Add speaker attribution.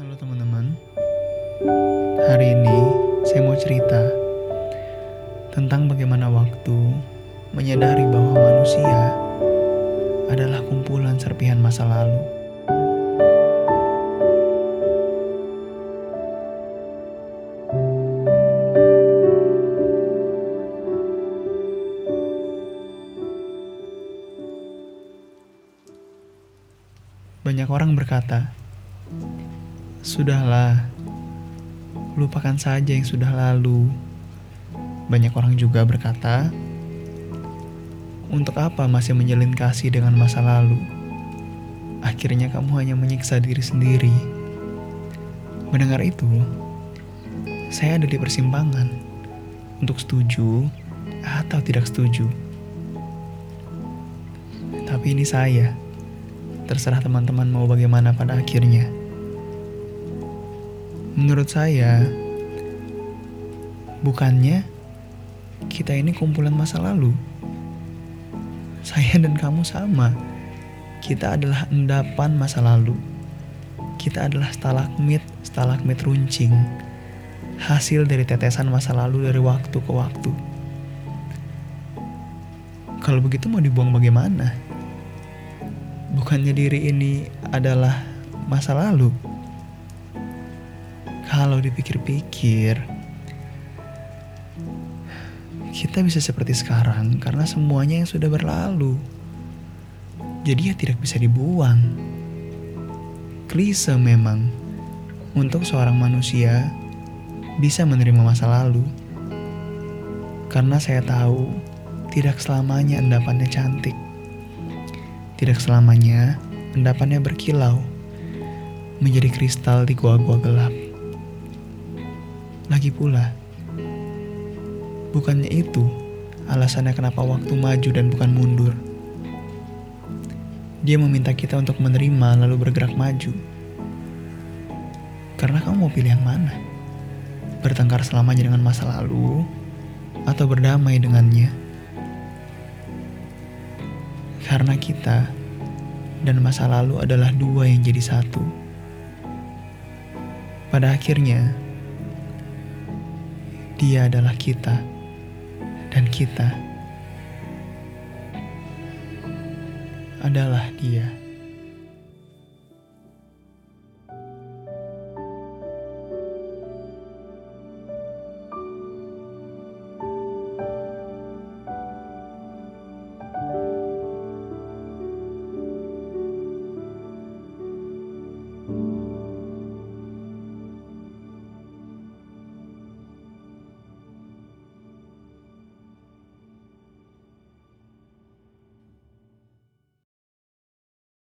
Speaker 1: Halo teman-teman, hari ini saya mau cerita tentang bagaimana waktu menyadari bahwa manusia adalah kumpulan serpihan masa lalu. Banyak orang berkata, "Sudahlah, lupakan saja yang sudah lalu." Banyak orang juga berkata, "Untuk apa masih menjalin kasih dengan masa lalu? Akhirnya kamu hanya menyiksa diri sendiri." Mendengar itu, saya ada di persimpangan untuk setuju atau tidak setuju. Tapi ini saya Terserah teman-teman mau bagaimana pada akhirnya. Menurut saya, bukannya kita ini kumpulan masa lalu. Saya dan kamu sama. Kita adalah endapan masa lalu. Kita adalah stalagmit, stalagmit runcing. Hasil dari tetesan masa lalu dari waktu ke waktu. Kalau begitu mau dibuang bagaimana? bukannya diri ini adalah masa lalu. Kalau dipikir-pikir, kita bisa seperti sekarang karena semuanya yang sudah berlalu. Jadi ya tidak bisa dibuang. Klise memang untuk seorang manusia bisa menerima masa lalu. Karena saya tahu tidak selamanya endapannya cantik. Tidak selamanya endapannya berkilau, menjadi kristal di gua-gua gelap. Lagi pula, bukannya itu alasannya kenapa waktu maju dan bukan mundur. Dia meminta kita untuk menerima lalu bergerak maju. Karena kamu mau pilih yang mana? Bertengkar selamanya dengan masa lalu atau berdamai dengannya? Karena kita dan masa lalu adalah dua yang jadi satu. Pada akhirnya, dia adalah kita, dan kita adalah dia.